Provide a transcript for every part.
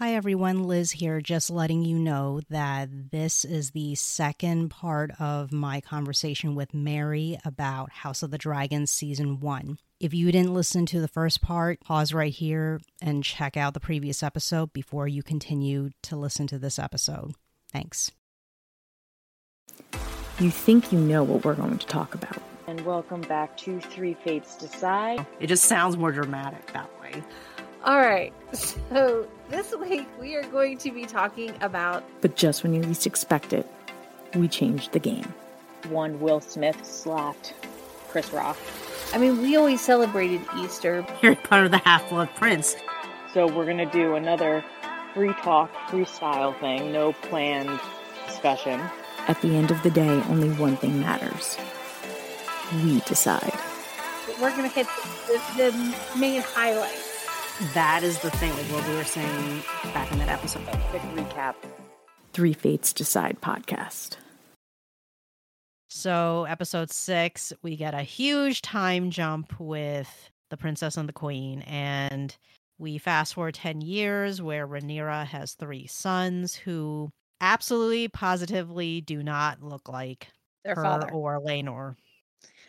Hi everyone, Liz here, just letting you know that this is the second part of my conversation with Mary about House of the Dragons Season 1. If you didn't listen to the first part, pause right here and check out the previous episode before you continue to listen to this episode. Thanks. You think you know what we're going to talk about. And welcome back to Three Fates Decide. It just sounds more dramatic that way. All right. So this week we are going to be talking about. But just when you least expect it, we changed the game. One Will Smith slapped Chris Rock. I mean, we always celebrated Easter. Harry Potter the Half Blood Prince. So we're going to do another free talk, freestyle thing, no planned discussion. At the end of the day, only one thing matters. We decide. We're going to hit the, the main highlights. That is the thing, like what we were saying back in that episode. A quick recap. Three Fates Decide podcast. So, episode six, we get a huge time jump with the princess and the queen. And we fast forward 10 years where Rhaenyra has three sons who absolutely, positively do not look like Their her father. or Laenor,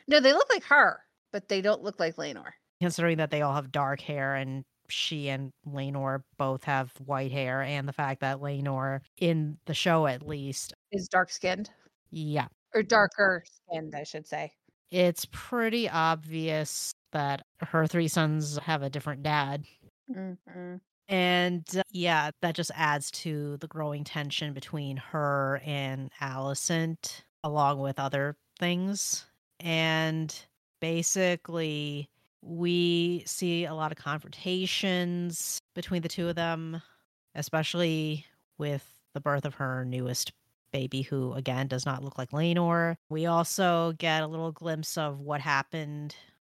No, they look like her, but they don't look like Laenor. considering that they all have dark hair and she and Laenor both have white hair, and the fact that Laenor, in the show at least, Is dark skinned yeah, or darker skinned, I should say. it's pretty obvious that her three sons have a different dad. Mm-hmm. And uh, yeah, that just adds to the growing tension between her and Alicent, along with other things. And basically, we see a lot of confrontations between the two of them, especially with the birth of her newest baby, who again does not look like Laenor. We also get a little glimpse of what happened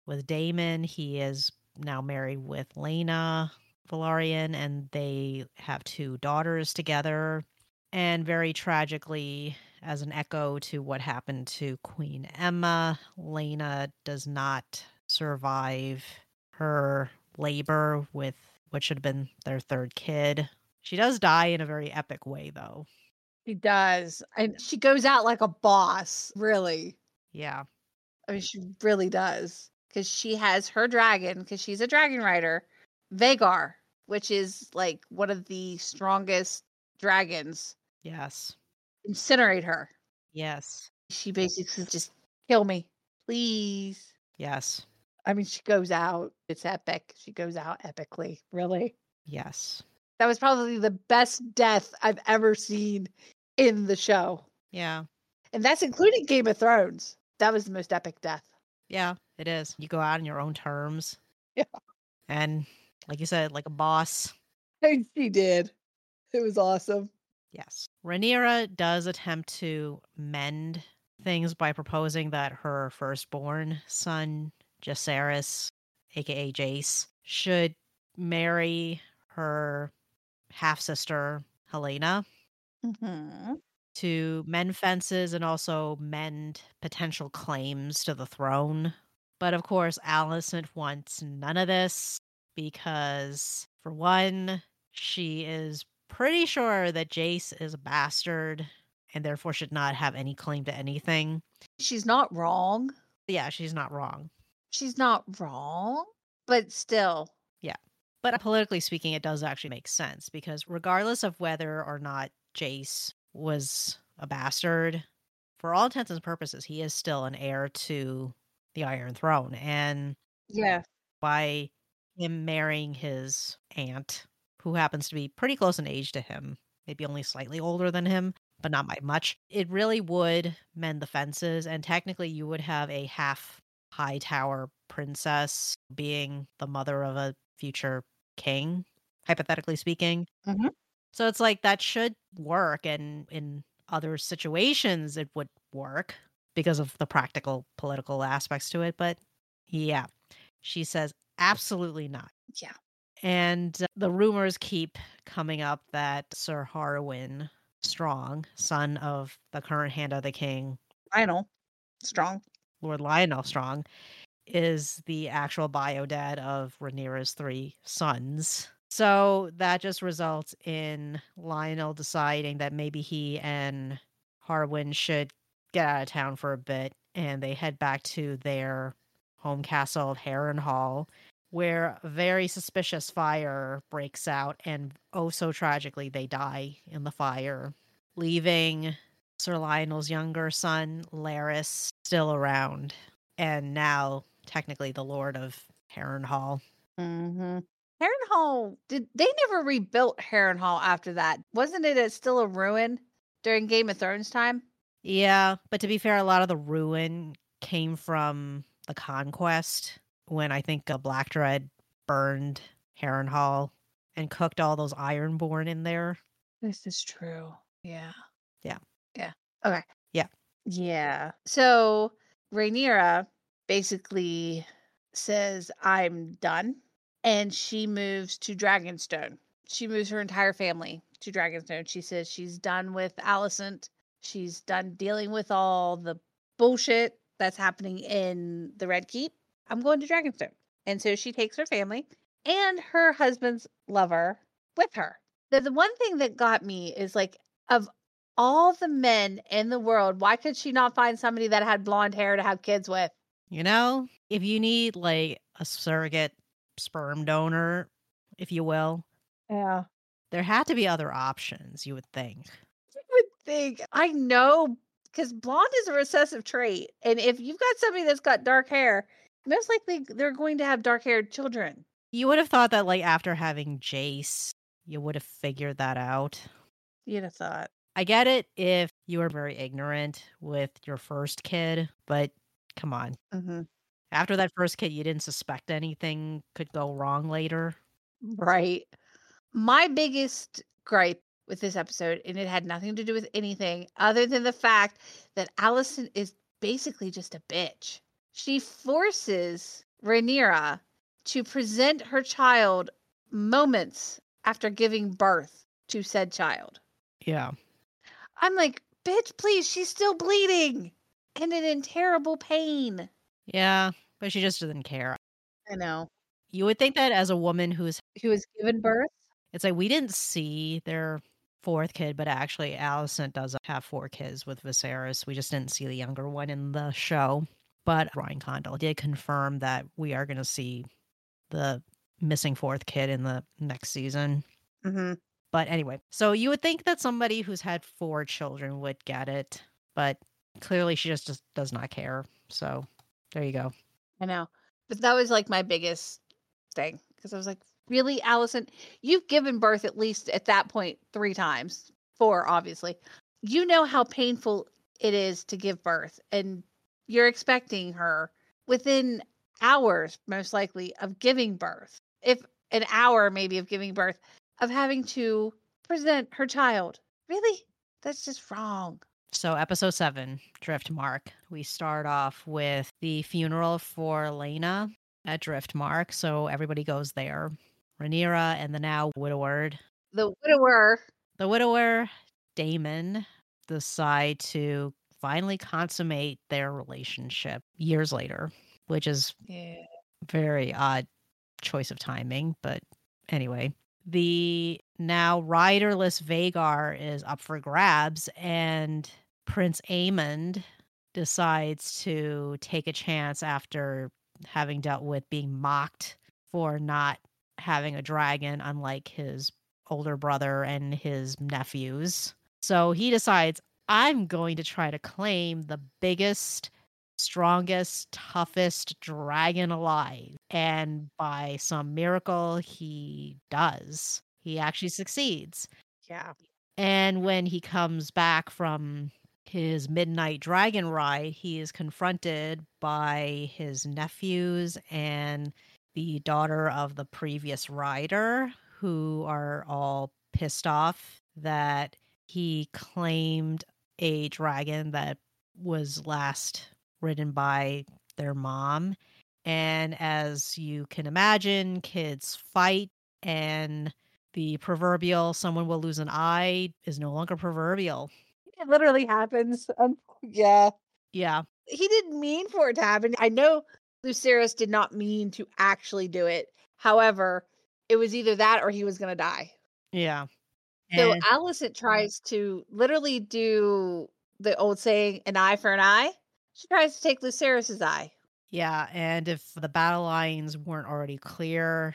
with Daemon. He is now married with Laena Velaryon, and they have two daughters together. And very tragically, as an echo to what happened to Queen Aemma, Laena does not survive her labor with what should have been their third kid. She does die in a very epic way, though. She does. And she goes out like a boss, really. Yeah. I mean, she really does. Because she has her dragon, because she's a dragon rider, Vhagar, which is like one of the strongest dragons. Yes. Incinerate her. Yes. She basically says, just kill me, please. Yes. I mean, she goes out. It's epic. She goes out epically, really. Yes. That was probably the best death I've ever seen in the show. Yeah. And that's including Game of Thrones. That was the most epic death. Yeah, it is. You go out on your own terms. Yeah. And like you said, like a boss. she did. It was awesome. Yes. Rhaenyra does attempt to mend things by proposing that her firstborn son, Jacaerys, aka Jace, should marry her half sister, Helaena, Mm-hmm. to mend fences and also mend potential claims to the throne. But of course, Alicent wants none of this because, for one, she is pretty sure that Jace is a bastard and therefore should not have any claim to anything. She's not wrong. Yeah, she's not wrong. She's not wrong, but still. Yeah. But uh, politically speaking, it does actually make sense because regardless of whether or not Jace was a bastard, for all intents and purposes, he is still an heir to the Iron Throne. And Yeah. by him marrying his aunt, who happens to be pretty close in age to him, maybe only slightly older than him, but not by much, it really would mend the fences. And technically, you would have a half Hightower princess being the mother of a future king, hypothetically speaking. Mhm. So it's like that should work. And in other situations, it would work because of the practical political aspects to it. But yeah, she says absolutely not. Yeah. And uh, the rumors keep coming up that Sir Harwin Strong, son of the current hand of the king, Lyonel. Strong. Lord Lyonel Strong, is the actual bio dad of Rhaenyra's three sons. So that just results in Lyonel deciding that maybe he and Harwin should get out of town for a bit and they head back to their home castle of Harrenhal, where a very suspicious fire breaks out and oh so tragically they die in the fire, leaving Sir Lyonel's younger son, Larys, still around and now technically the Lord of Harrenhal. Mm-hmm. Harrenhal did they never rebuilt Harrenhal after that? Wasn't it a, still a ruin during Game of Thrones time? Yeah, but to be fair, a lot of the ruin came from the conquest when I think a Black Dread burned Harrenhal and cooked all those Ironborn in there. This is true. Yeah. Yeah. Okay. Yeah. Yeah. So Rhaenyra basically says, I'm done. And she moves to Dragonstone. She moves her entire family to Dragonstone. She says she's done with Alicent. She's done dealing with all the bullshit that's happening in the Red Keep. I'm going to Dragonstone. And so she takes her family and her husband's lover with her. The, the one thing that got me is like, of all the men in the world, why could she not find somebody that had blonde hair to have kids with? You know, if you need like a surrogate sperm donor, if you will, Yeah. there had to be other options, you would think. I would think. I know because blonde is a recessive trait. And if you've got somebody that's got dark hair, most likely they're going to have dark haired children. You would have thought that like after having Jace, you would have figured that out. You'd have thought. I get it if you were very ignorant with your first kid, but come on. Mm-hmm. After that first kid, you didn't suspect anything could go wrong later. Right. My biggest gripe with this episode, and it had nothing to do with anything other than the fact that Alicent is basically just a bitch. She forces Rhaenyra to present her child moments after giving birth to said child. Yeah. I'm like, bitch, please, she's still bleeding and in terrible pain. Yeah, but she just doesn't care. I know. You would think that as a woman who's Who was given birth? it's like we didn't see their fourth kid, but actually Alicent does have four kids with Viserys. We just didn't see the younger one in the show. But Ryan Condal did confirm that we are going to see the missing fourth kid in the next season. Mm-hmm. But anyway, so you would think that somebody who's had four children would get it, but clearly she just, just does not care. So there you go. I know. But that was like my biggest thing because I was like, really, Alicent, you've given birth at least at that point three times, four, obviously. You know how painful it is to give birth, and you're expecting her within hours, most likely, of giving birth. If an hour, maybe, of giving birth, of having to present her child. Really? That's just wrong. So, episode seven, Driftmark. We start off with the funeral for Laena at Driftmark. So, everybody goes there. Rhaenyra and the now widowed, The widower. the widower, Daemon, decide to finally consummate their relationship years later, which is Yeah. very odd choice of timing. But anyway, the now riderless Vhagar is up for grabs, and Prince Aemond decides to take a chance after having dealt with being mocked for not having a dragon, unlike his older brother and his nephews. So he decides, I'm going to try to claim the biggest strongest, toughest dragon alive. And by some miracle, he does. He actually succeeds. Yeah. And when he comes back from his midnight dragon ride, he is confronted by his nephews and the daughter of the previous rider, who are all pissed off that he claimed a dragon that was last ridden by their mom. And as you can imagine, kids fight, and the proverbial someone will lose an eye is no longer proverbial. It literally happens. Um, yeah. Yeah. He didn't mean for it to happen. I know Lucerys did not mean to actually do it. However, it was either that or he was going to die. Yeah. So And- Alicent tries to literally do the old saying, an eye for an eye. She tries to take Lucerys's eye. Yeah, and if the battle lines weren't already clear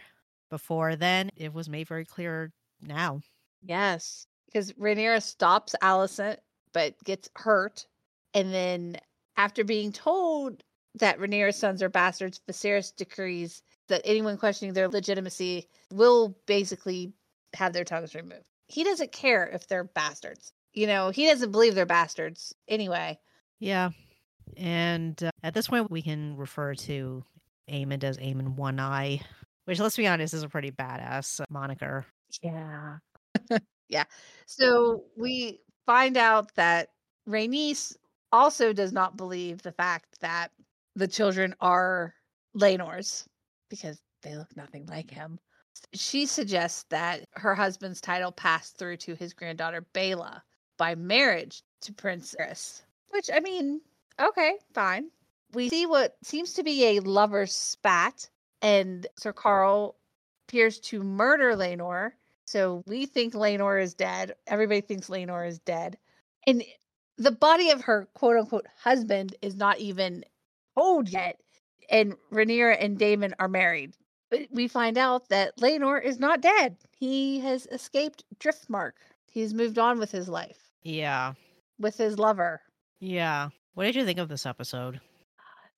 before then, it was made very clear now. Yes. Because Rhaenyra stops Alicent, but gets hurt. And then after being told that Rhaenyra's sons are bastards, Viserys decrees that anyone questioning their legitimacy will basically have their tongues removed. He doesn't care if they're bastards. You know, he doesn't believe they're bastards anyway. Yeah. And uh, at this point, we can refer to Aemond as Aemond One Eye, which, let's be honest, is a pretty badass moniker. Yeah. yeah. So we find out that Rhaenys also does not believe the fact that the children are Laenor's because they look nothing like him. She suggests that her husband's title passed through to his granddaughter Baela by marriage to Prince Eris. Which I mean, okay, fine. We see what seems to be a lover's spat, and Sir Qarl appears to murder Laenor. So we think Laenor is dead. Everybody thinks Laenor is dead. And the body of her quote unquote husband is not even told yet. And Rhaenyra and Daemon are married. But we find out that Laenor is not dead. He has escaped Driftmark. He's moved on with his life, Yeah. with his lover. Yeah. What did you think of this episode?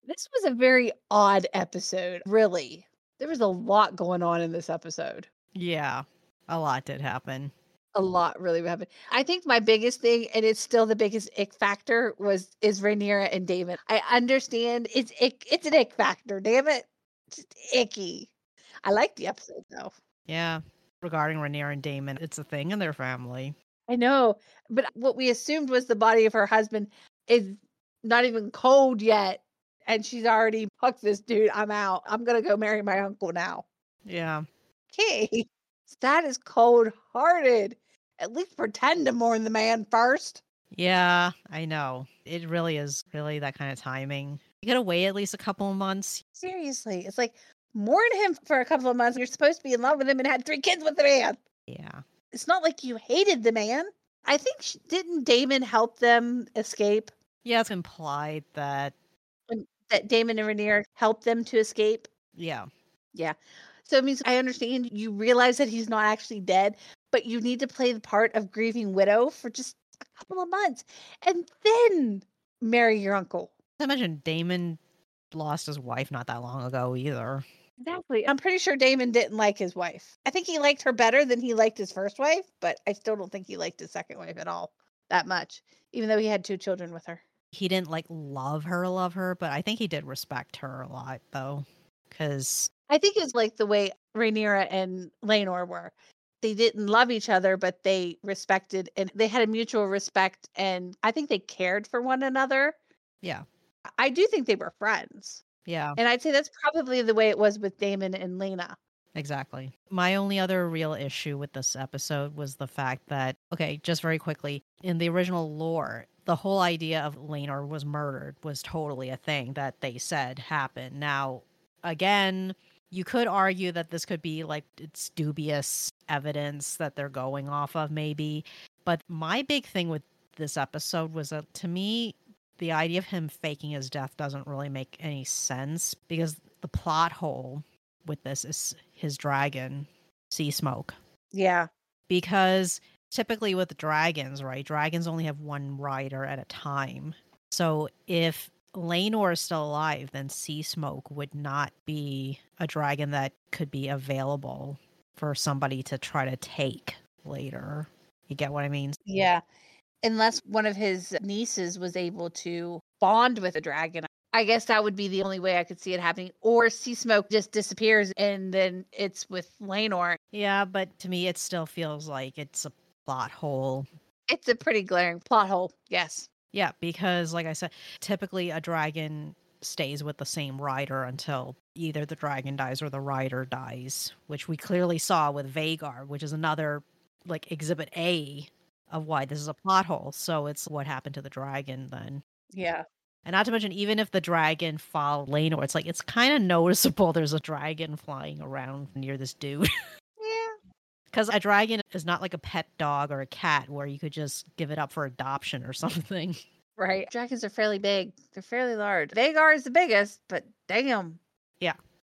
This was a very odd episode, really. There was a lot going on in this episode. Yeah. A lot did happen. a lot really happened. I think my biggest thing, and it's still the biggest ick factor, was is Rhaenyra and David. I understand it's ick, it's an ick factor. Damn it, just icky. I like the episode though. Yeah. Regarding Rhaenyra and Daemon, it's a thing in their family. I know, but what we assumed was the body of her husband is not even cold yet, and she's already fuck this dude. I'm out. I'm gonna go marry my uncle now. Yeah. Okay, that is cold hearted. At least pretend to mourn the man first. Yeah, I know. It really is really that kind of timing. You gotta wait at least a couple of months. Seriously, it's like mourn him for a couple of months. You're supposed to be in love with him and had three kids with the man. Yeah. It's not like you hated the man. I think sh- didn't Daemon help them escape? Yeah, it's implied that That Daemon and Rhaenyra helped them to escape. Yeah. Yeah. So it means I understand you realize that he's not actually dead, but you need to play the part of grieving widow for just a couple of months, and then marry your uncle. I imagine Daemon lost his wife not that long ago either. Exactly. I'm pretty sure Daemon didn't like his wife. I think he liked her better than he liked his first wife, but I still don't think he liked his second wife at all that much, even though he had two children with her. He didn't like love her, love her, but I think he did respect her a lot though. Cause I think it's like the way Rhaenyra and Laenor were. They didn't love each other, but they respected and they had a mutual respect, and I think they cared for one another. yeah. I do think they were friends. Yeah, And I'd say that's probably the way it was with Daemon and Laena. exactly. My only other real issue with this episode was the fact that, okay, just very quickly, in the original lore, the whole idea of Laenor was murdered was totally a thing that they said happened. Now, again, you could argue that this could be like it's dubious evidence that they're going off of, maybe. But my big thing with this episode was that to me, the idea of him faking his death doesn't really make any sense because the plot hole with this is his dragon, Sea Smoke. Yeah. Because typically with dragons, right, dragons only have one rider at a time. So if Laenor is still alive, then Sea Smoke would not be a dragon that could be available for somebody to try to take later. You get what I mean? Yeah. Unless one of his nieces was able to bond with a dragon. I guess that would be the only way I could see it happening. Or Sea Smoke just disappears and then it's with Laenor. Yeah, but to me, it still feels like it's a plot hole. It's a pretty glaring plot hole. Yes. Yeah, because like I said, typically a dragon stays with the same rider until either the dragon dies or the rider dies, which we clearly saw with Vhagar, which is another like exhibit A of why this is a plot hole. So it's what happened to the dragon then. Yeah. And not to mention, even if the dragon followed Laenor, it's like it's kind of noticeable there's a dragon flying around near this dude. Because a dragon is not like a pet dog or a cat where you could just give it up for adoption or something. Right. Dragons are fairly big. They're fairly large. Vhagar is the biggest, but damn. Yeah.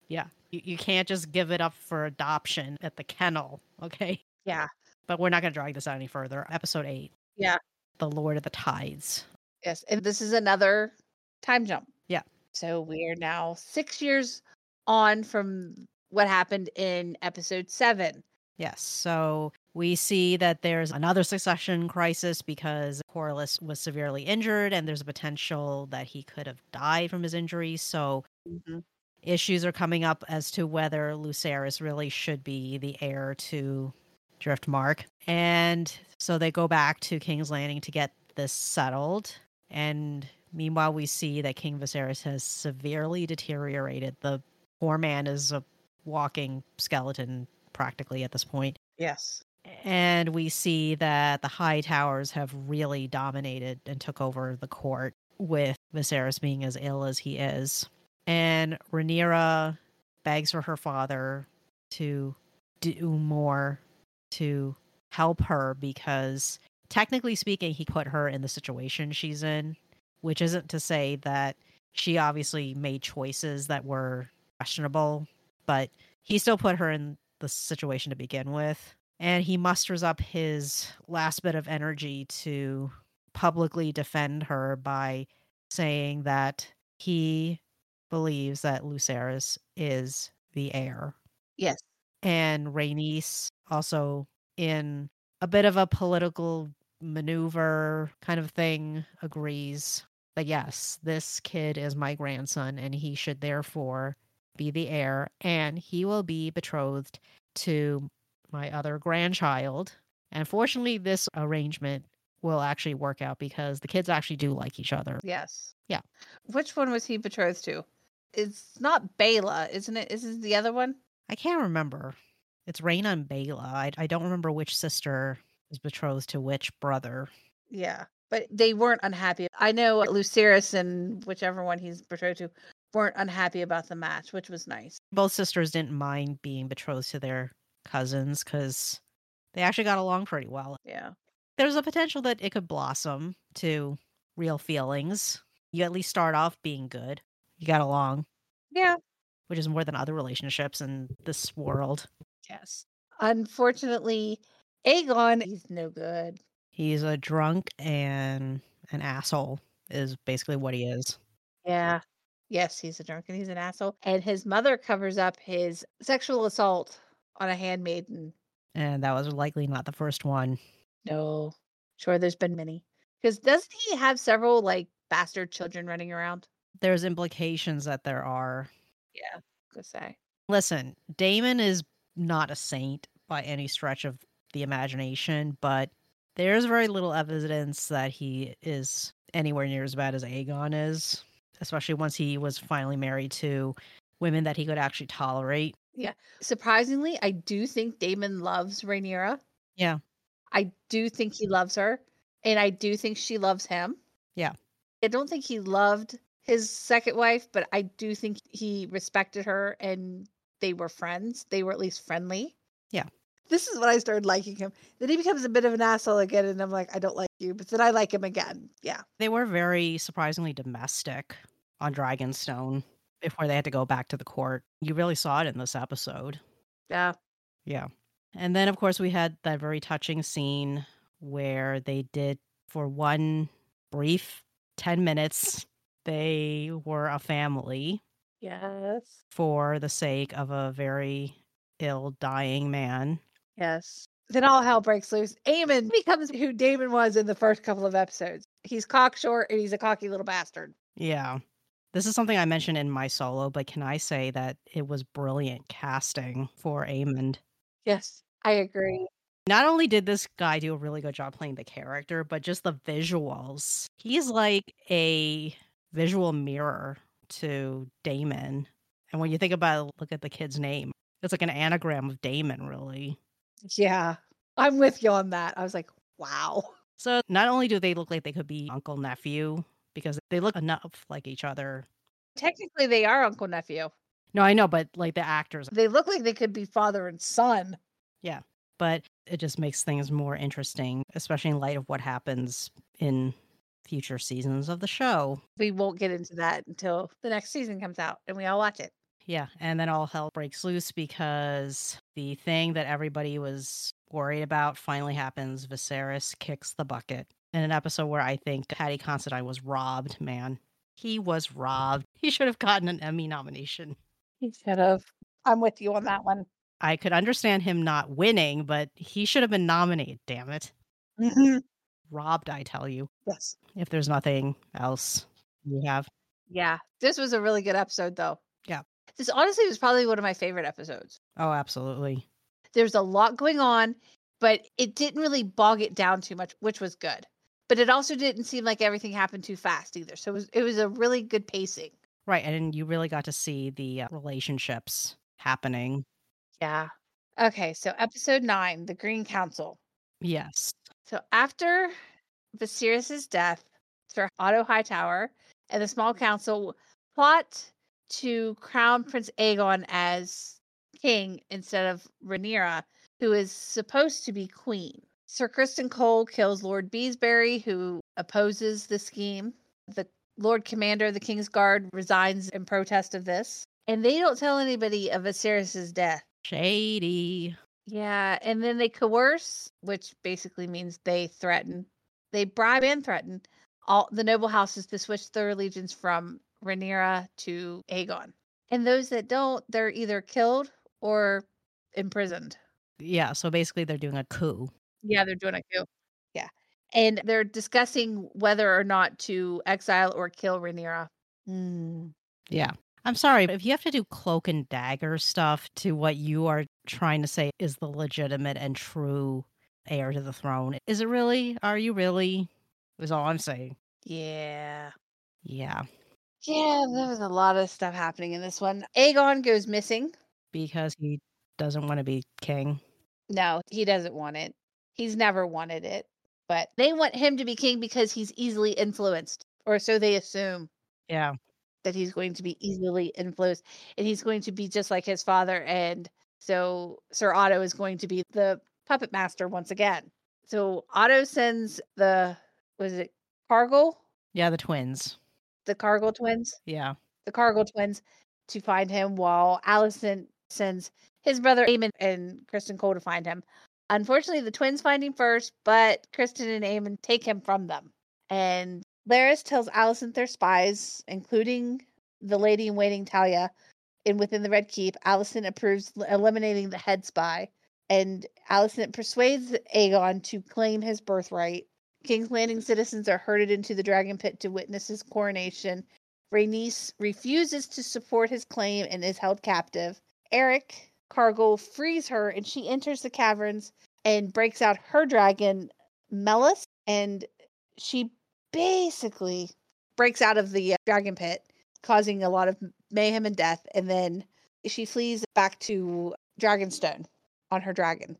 Yeah. You, you can't just give it up for adoption at the kennel. Okay. Yeah. But we're not going to drag this out any further. Episode eight. Yeah. The Lord of the Tides. Yes. And this is another time jump. Yeah. So we are now six years on from what happened in episode seven. Yes. So we see that there's another succession crisis because Corlys was severely injured and there's a potential that he could have died from his injuries. So mm-hmm. issues are coming up as to whether Lucerys really should be the heir to Driftmark. And so they go back to King's Landing to get this settled. And meanwhile, we see that King Viserys has severely deteriorated. The poor man is a walking skeleton practically at this point. Yes. And we see that the Hightowers have really dominated and took over the court, with Viserys being as ill as he is. And Rhaenyra begs for her father to do more to help her because, technically speaking, he put her in the situation she's in, which isn't to say that she obviously made choices that were questionable, but he still put her in the situation to begin with. And he musters up his last bit of energy to publicly defend her by saying that he believes that Lucerys is the heir. Yes. And Rhaenys also in a bit of a political maneuver kind of thing agrees that yes, this kid is my grandson and he should therefore be the heir and he will be betrothed to my other grandchild. And fortunately, this arrangement will actually work out because the kids actually do like each other. Yes. Yeah. Which one was he betrothed to? It's not Baela, isn't it? Is this the other one? I can't remember. It's Rhaena and Baela. I, I don't remember which sister is betrothed to which brother. Yeah. But they weren't unhappy. I know Lucerys and whichever one he's betrothed to weren't unhappy about the match, which was nice. Both sisters didn't mind being betrothed to their cousins because they actually got along pretty well. Yeah. There's a potential that it could blossom to real feelings. You at least start off being good. You got along, Yeah. which is more than other relationships in this world. Yes. Unfortunately, Aegon, he's no good. He's a drunk and an asshole, is basically what he is. Yeah. Yes, he's a drunk and he's an asshole. And his mother covers up his sexual assault on a handmaiden. And that was likely not the first one. No. Sure, there's been many. Because doesn't he have several like bastard children running around? There's implications that there are. Yeah. Go say. Listen, Daemon is not a saint by any stretch of the imagination, but there's very little evidence that he is anywhere near as bad as Aegon is, especially once he was finally married to women that he could actually tolerate. Yeah. Surprisingly, I do think Daemon loves Rhaenyra. Yeah. I do think he loves her. And I do think she loves him. Yeah. I don't think he loved his second wife, but I do think he respected her and they were friends. They were at least friendly. Yeah. This is when I started liking him. Then he becomes a bit of an asshole again, and I'm like, I don't like you. But then I like him again. Yeah. They were very surprisingly domestic on Dragonstone before they had to go back to the court. You really saw it in this episode. Yeah. Yeah. And then, of course, we had that very touching scene where they did, for one brief 10 minutes, they were a family Yes. for the sake of a very ill, dying man. Yes. Then all hell breaks loose. Aemond becomes who Daemon was in the first couple of episodes. He's cockshort and he's a cocky little bastard. Yeah. This is something I mentioned in my solo, but can I say that it was brilliant casting for Aemond? Yes, I agree. Not only did this guy do a really good job playing the character, but just the visuals. He's like a visual mirror to Daemon. And when you think about it, look at the kid's name. It's like an anagram of Daemon, really. Yeah. I'm with you on that. I was like, wow. So not only do they look like they could be uncle nephew, because they look enough like each other. Technically, they are uncle nephew. No, I know, but like the actors, They look like they could be father and son. Yeah. But it just makes things more interesting, especially in light of what happens in future seasons of the show. We won't get into that until the next season comes out and we all watch it. Yeah, and then all hell breaks loose because the thing that everybody was worried about finally happens. Viserys kicks the bucket in an episode where I think Paddy Considine was robbed, man. He was robbed. He should have gotten an Emmy nomination. He should have. I'm with you on that one. I could understand him not winning, but he should have been nominated, damn it. Mhm. Robbed, I tell you. Yes. If there's nothing else you have. Yeah. This was a really good episode, though. Yeah. This honestly was probably one of my favorite episodes. Oh, absolutely. There's a lot going on, but it didn't really bog it down too much, which was good. But it also didn't seem like everything happened too fast either. So it was it was a really good pacing. Right. And you really got to see the uh, relationships happening. Yeah. Okay, so episode 9, The Green Council. Yes. So after Viserys' death, Sir Otto Hightower and the small council plot to crown Prince Aegon as king instead of Rhaenyra, who is supposed to be queen. Sir Criston Cole kills Lord Beesbury, who opposes the scheme. The Lord Commander of the King's Guard resigns in protest of this. And they don't tell anybody of Viserys' death. Shady. Yeah, and then they coerce, which basically means they threaten. They bribe and threaten all the noble houses to switch their allegiance from Rhaenyra to Aegon. And those that don't, they're either killed or imprisoned. Yeah. So basically, they're doing a coup. Yeah, they're doing a coup. Yeah. And they're discussing whether or not to exile or kill Rhaenyra. Hmm. Yeah. I'm sorry, but if you have to do cloak and dagger stuff to what you are trying to say is the legitimate and true heir to the throne, is it really? Are you really? Is all I'm saying. Yeah. Yeah. Yeah, there was a lot of stuff happening in this one. Aegon goes missing. Because he doesn't want to be king. No, he doesn't want it. He's never wanted it. But they want him to be king because he's easily influenced, or so they assume Yeah. that he's going to be easily influenced and he's going to be just like his father. And so Sir Otto is going to be the puppet master once again. So Otto sends the, was it Cargyll? Yeah. The twins. The Cargyll twins? Yeah. the Cargyll twins to find him while Alicent sends his brother Aemond and Criston Cole to find him. Unfortunately, the twins find him first, but Criston and Aemond take him from them. And Larys tells Alicent they're spies, including the lady in waiting Talya. And within the Red Keep, Alicent approves eliminating the head spy. And Alicent persuades Aegon to claim his birthright. King's Landing citizens are herded into the dragon pit to witness his coronation. Rhaenys refuses to support his claim and is held captive. Erryk Cargyll frees her and she enters the caverns and breaks out her dragon, Meleys, and she basically breaks out of the uh, dragon pit, causing a lot of mayhem and death. And then she flees back to Dragonstone on her dragon.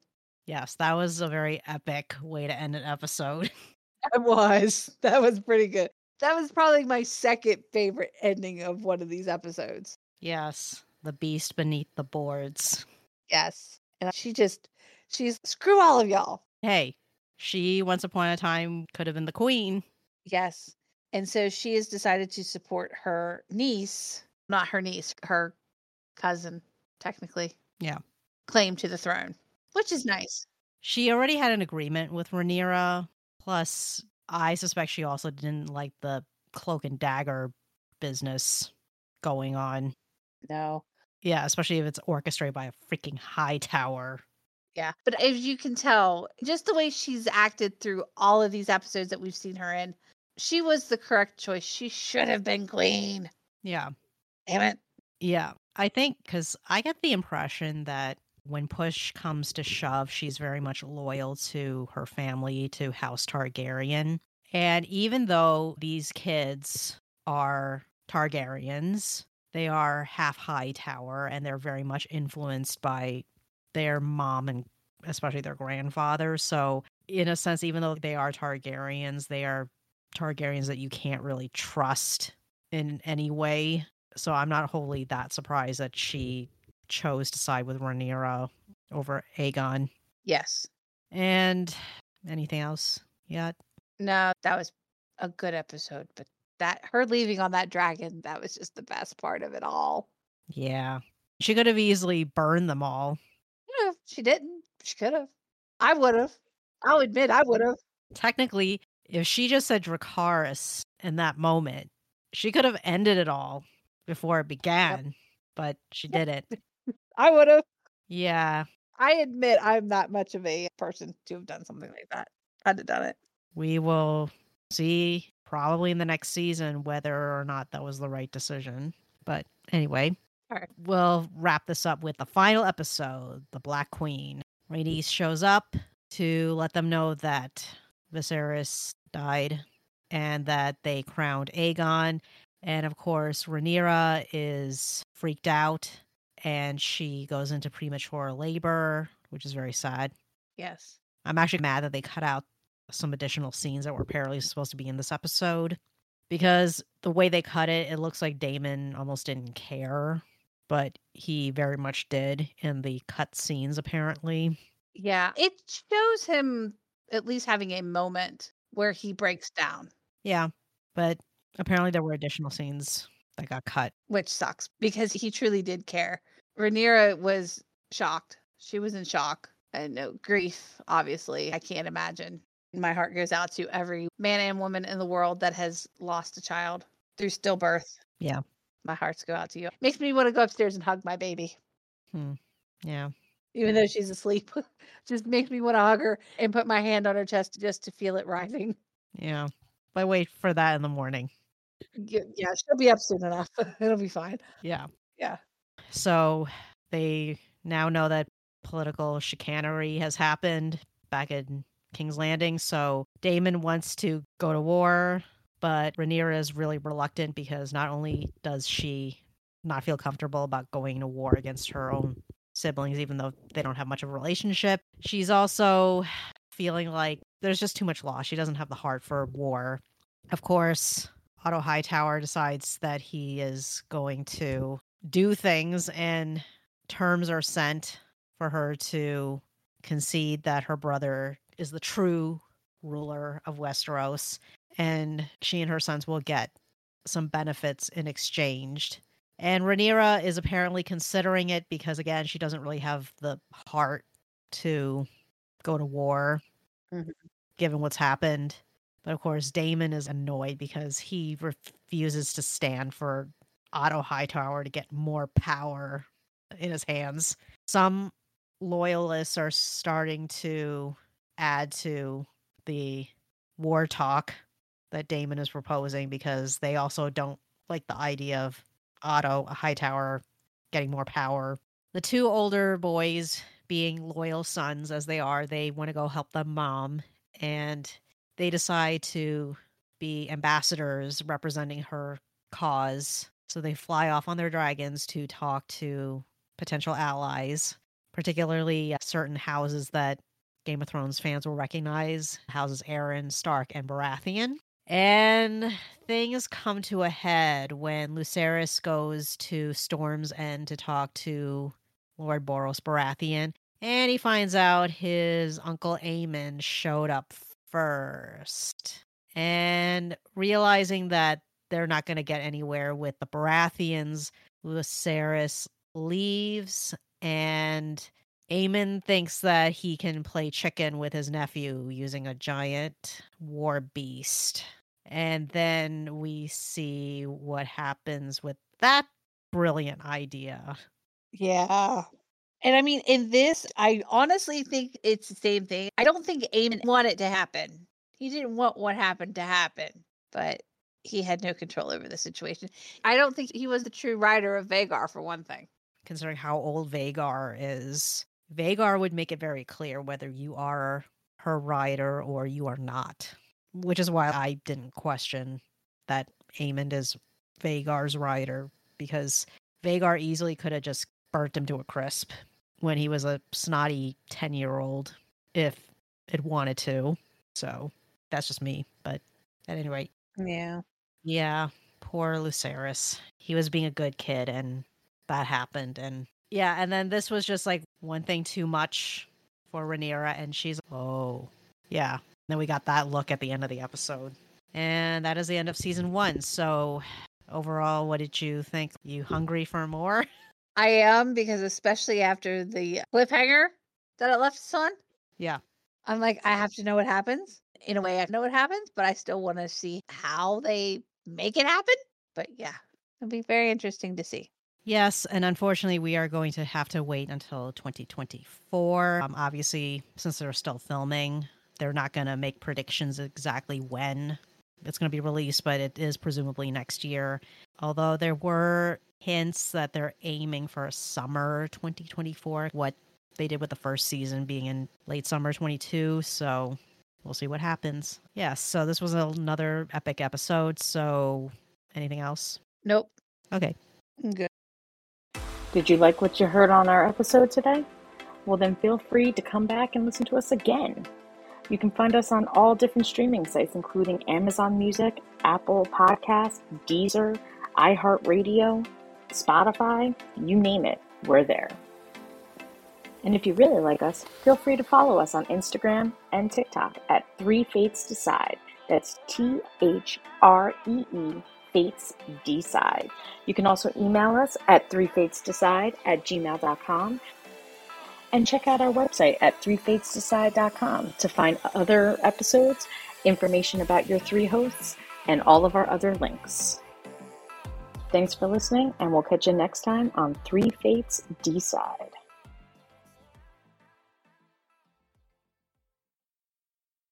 Yes. That was a very epic way to end an episode. That was. That was pretty good. That was probably my second favorite ending of one of these episodes. yes. The beast beneath the boards. Yes. And she just, she's screw all of y'all. Hey, she once upon a time could have been the queen. Yes. And so she has decided to support her niece, not her niece, her cousin, technically. Yeah. Claim to the throne, which is nice. She already had an agreement with Rhaenyra. Plus, I suspect she also didn't like the cloak and dagger business going on. No. Yeah, especially if it's orchestrated by a freaking Hightower. Yeah. But as you can tell, just the way she's acted through all of these episodes that we've seen her in, she was the correct choice. She should have been queen. Yeah. Damn it. Yeah. I think because I get the impression that when push comes to shove, she's very much loyal to her family, to House Targaryen. And even though these kids are Targaryens, they are half Hightower and they're very much influenced by their mom and especially their grandfather. So, in a sense, even though they are Targaryens, they are Targaryens that you can't really trust in any way. So, I'm not wholly that surprised that she chose to side with Rhaenyra over Aegon. Yes. And anything else yet? No, that was a good episode, but that her leaving on that dragon, that was just the best part of it all. Yeah. She could have easily burned them all. Yeah, she didn't. She could have. I would have. I'll admit I would have. Technically, if she just said Dracarys in that moment, she could have ended it all before it began, but she Yep. didn't. I would have. Yeah. I admit I'm not much of a person to have done something like that. I'd have done it. We will see probably in the next season whether or not that was the right decision. But anyway, Alright. we'll wrap this up with the final episode The Black Queen. Rhaenys shows up to let them know that Viserys died and that they crowned Aegon. And of course, Rhaenyra is freaked out and she goes into premature labor, which is very sad. Yes. I'm actually mad that they cut out some additional scenes that were apparently supposed to be in this episode because the way they cut it, it looks like Daemon almost didn't care, but he very much did in the cut scenes, apparently. Yeah. It shows him at least having a moment where he breaks down, Yeah, but apparently there were additional scenes that got cut. which sucks because he truly did care. Rhaenyra was shocked. She was in shock and no grief, obviously. I can't imagine. My heart goes out to every man and woman in the world that has lost a child through stillbirth. Yeah. My hearts go out to you. Makes me want to go upstairs and hug my baby. Hmm. Yeah. even though she's asleep. just makes me want to hug her and put my hand on her chest just to feel it rising. Yeah. But wait for that in the morning. Yeah, she'll be up soon enough. It'll be fine. Yeah. Yeah. So they now know that political chicanery has happened back in King's Landing. So Daemon wants to go to war, but Rhaenyra is really reluctant because not only does she not feel comfortable about going to war against her own siblings, even though they don't have much of a relationship, she's also feeling like there's just too much loss. She doesn't have the heart for war. Of course, Otto Hightower decides that he is going to do things and terms are sent for her to concede that her brother is the true ruler of Westeros and she and her sons will get some benefits in exchange. And Rhaenyra is apparently considering it because again, she doesn't really have the heart to go to war Mhm. given what's happened. But of course, Daemon is annoyed because he refuses to stand for Otto Hightower to get more power in his hands. Some loyalists are starting to add to the war talk that Daemon is proposing because they also don't like the idea of Otto Hightower getting more power. The two older boys, being loyal sons as they are, they want to go help their mom and they decide to be ambassadors representing her cause. So they fly off on their dragons to talk to potential allies, particularly uh, certain houses that Game of Thrones fans will recognize houses Arryn, Stark, and Baratheon. And things come to a head when Lucerys goes to Storm's End to talk to Lord Borros Baratheon. And he finds out his uncle Aemond showed up first. And realizing that they're not going to get anywhere with the Baratheons, Lucerys leaves and Aemond thinks that he can play chicken with his nephew using a giant war beast. And then we see what happens with that brilliant idea. Yeah. And I mean, in this, I honestly think it's the same thing. I don't think Aemond wanted it to happen. He didn't want what happened to happen, but he had no control over the situation. I don't think he was the true rider of Vhagar, for one thing. Considering how old Vhagar is, Vhagar would make it very clear whether you are her rider or you are not. Which is why I didn't question that Aemond is Vhagar's rider, because Vhagar easily could have just burnt him to a crisp when he was a snotty 10 year old if it wanted to. So that's just me. But at any rate, Yeah. yeah, poor Lucerys. He was being a good kid and that happened. And yeah, and then this was just like one thing too much for Rhaenyra, and she's oh yeah. And Then we got that look at the end of the episode, and that is the end of season one. So overall, what did you think? You hungry for more? I am because especially after the cliffhanger that it left us on, Yeah. I'm like, I have to know what happens. In a way, I know what happens, but I still want to see how they make it happen. But yeah, it'll be very interesting to see. Yes, and unfortunately, we are going to have to wait until 2024. Um, obviously, since they're still filming, they're not going to make predictions exactly when it's going to be released, but it is presumably next year. Although there were hints that they're aiming for a summer 2024, what they did with the first season being in late summer 22. So we'll see what happens. Yes, yeah, so this was another epic episode. So anything else? Nope. Okay. Good. Did you like what you heard on our episode today? Well, then feel free to come back and listen to us again. You can find us on all different streaming sites, including Amazon Music, Apple Podcasts, Deezer, iHeartRadio, Spotify, you name it, we're there. And if you really like us, feel free to follow us on Instagram and TikTok at Three Fates Decide. That's T H R E E Fates Decide. You can also email us at threefatesdecide at gmail.com and check out our website at threefatesdecide.com to find other episodes, information about your three hosts, and all of our other links. Thanks for listening, and we'll catch you next time on Three Fates Decide.